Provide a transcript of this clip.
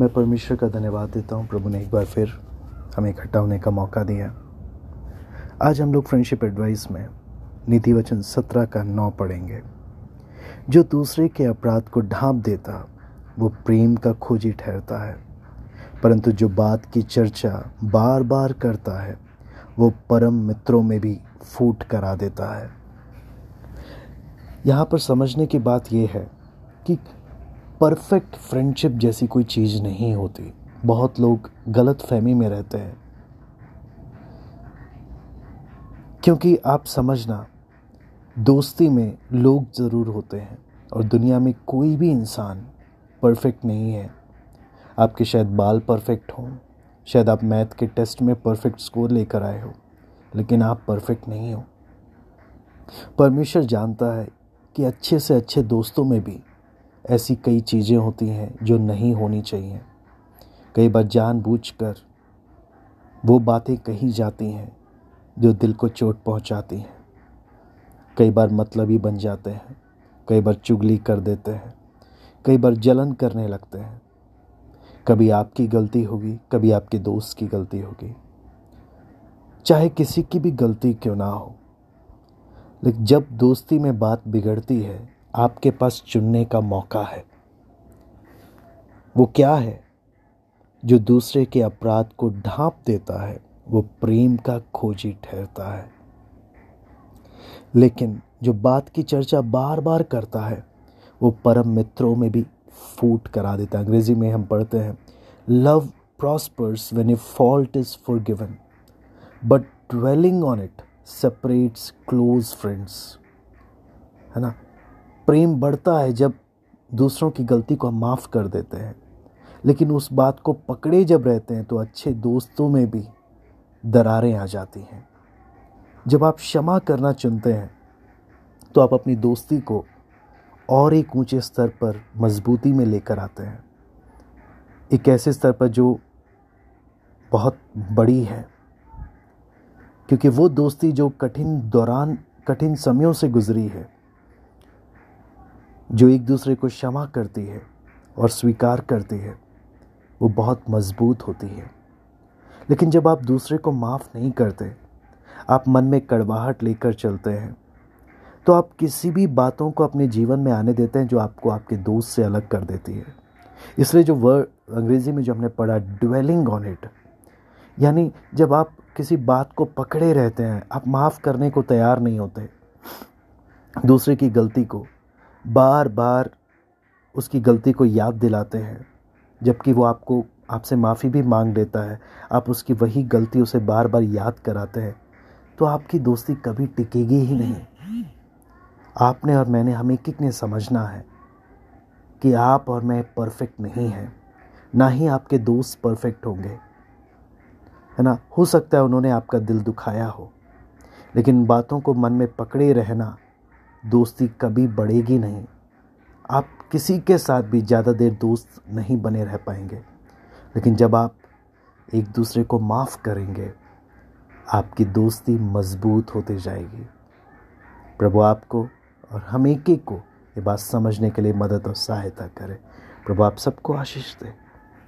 मैं परमेश्वर का धन्यवाद देता हूँ। प्रभु ने एक बार फिर हमें इकट्ठा होने का मौका दिया आज हम लोग फ्रेंडशिप एडवाइस में नीति वचन सत्रह का नौ पढ़ेंगे। जो दूसरे के अपराध को ढांप देता, वो प्रेम का खोजी ठहरता है। परंतु जो बात की चर्चा बार बार करता है, वो परम मित्रों में भी फूट करा देता है। यहाँ पर समझने की बात यह है कि परफेक्ट फ्रेंडशिप जैसी कोई चीज़ नहीं होती। बहुत लोग गलत फहमी में रहते हैं। क्योंकि आप समझना, दोस्ती में लोग ज़रूर होते हैं और दुनिया में कोई भी इंसान परफेक्ट नहीं है। आपके शायद बाल परफेक्ट हों, शायद आप मैथ के टेस्ट में परफेक्ट स्कोर लेकर आए हो, लेकिन आप परफेक्ट नहीं हो। परमेश्वर जानता है कि अच्छे से अच्छे दोस्तों में भी ऐसी कई चीज़ें होती हैं जो नहीं होनी चाहिए। कई बार जानबूझकर वो बातें कही जाती हैं जो दिल को चोट पहुंचाती हैं। कई बार मतलब ही बन जाते हैं, कई बार चुगली कर देते हैं, कई बार जलन करने लगते हैं। कभी आपकी गलती होगी, कभी आपके दोस्त की गलती होगी। चाहे किसी की भी गलती क्यों ना हो, लेकिन जब दोस्ती में बात बिगड़ती है आपके पास चुनने का मौका है। वो क्या है जो दूसरे के अपराध को ढांप देता है? वो प्रेम का खोजी ठहरता है। लेकिन जो बात की चर्चा बार बार करता है, वो परम मित्रों में भी फूट करा देता है। अंग्रेज़ी में हम पढ़ते हैं, love prospers when a fault is forgiven but dwelling on it separates close friends. है ना? प्रेम बढ़ता है जब दूसरों की गलती को हम माफ़ कर देते हैं। लेकिन उस बात को पकड़े जब रहते हैं तो अच्छे दोस्तों में भी दरारें आ जाती हैं। जब आप क्षमा करना चुनते हैं तो आप अपनी दोस्ती को और एक ऊँचे स्तर पर मजबूती में लेकर आते हैं। एक ऐसे स्तर पर जो बहुत बड़ी है, क्योंकि वो दोस्ती जो कठिन दौरान, कठिन समयों से गुजरी है जो एक दूसरे को क्षमा करती है और स्वीकार करती है, वो बहुत मज़बूत होती है। लेकिन जब आप दूसरे को माफ़ नहीं करते, आप मन में कड़वाहट लेकर चलते हैं तो आप किसी भी बातों को अपने जीवन में आने देते हैं जो आपको आपके दोस्त से अलग कर देती है। इसलिए जो वर्ड अंग्रेज़ी में जो हमने पढ़ा ड्वेलिंग ऑन इट यानी जब आप किसी बात को पकड़े रहते हैं, आप माफ़ करने को तैयार नहीं होते, दूसरे की गलती को बार बार उसकी गलती को याद दिलाते हैं, जबकि वो आपको, आपसे माफ़ी भी मांग लेता है। आप उसकी वही गलती उसे बार बार याद कराते हैं तो आपकी दोस्ती कभी टिकेगी ही नहीं। आपने और मैंने, हमें एक ने समझना है कि आप और मैं परफेक्ट नहीं हैं। ना ही आपके दोस्त परफेक्ट होंगे। है ना? हो सकता है उन्होंने आपका दिल दुखाया हो, लेकिन बातों को मन में पकड़े रहना दोस्ती कभी बढ़ेगी नहीं। आप किसी के साथ भी ज़्यादा देर दोस्त नहीं बने रह पाएँगे। लेकिन जब आप एक दूसरे को माफ़ करेंगे, आपकी दोस्ती मज़बूत होती जाएगी। प्रभु आपको और हम एक एक को ये बात समझने के लिए मदद और सहायता करें। प्रभु आप सबको आशीष दें।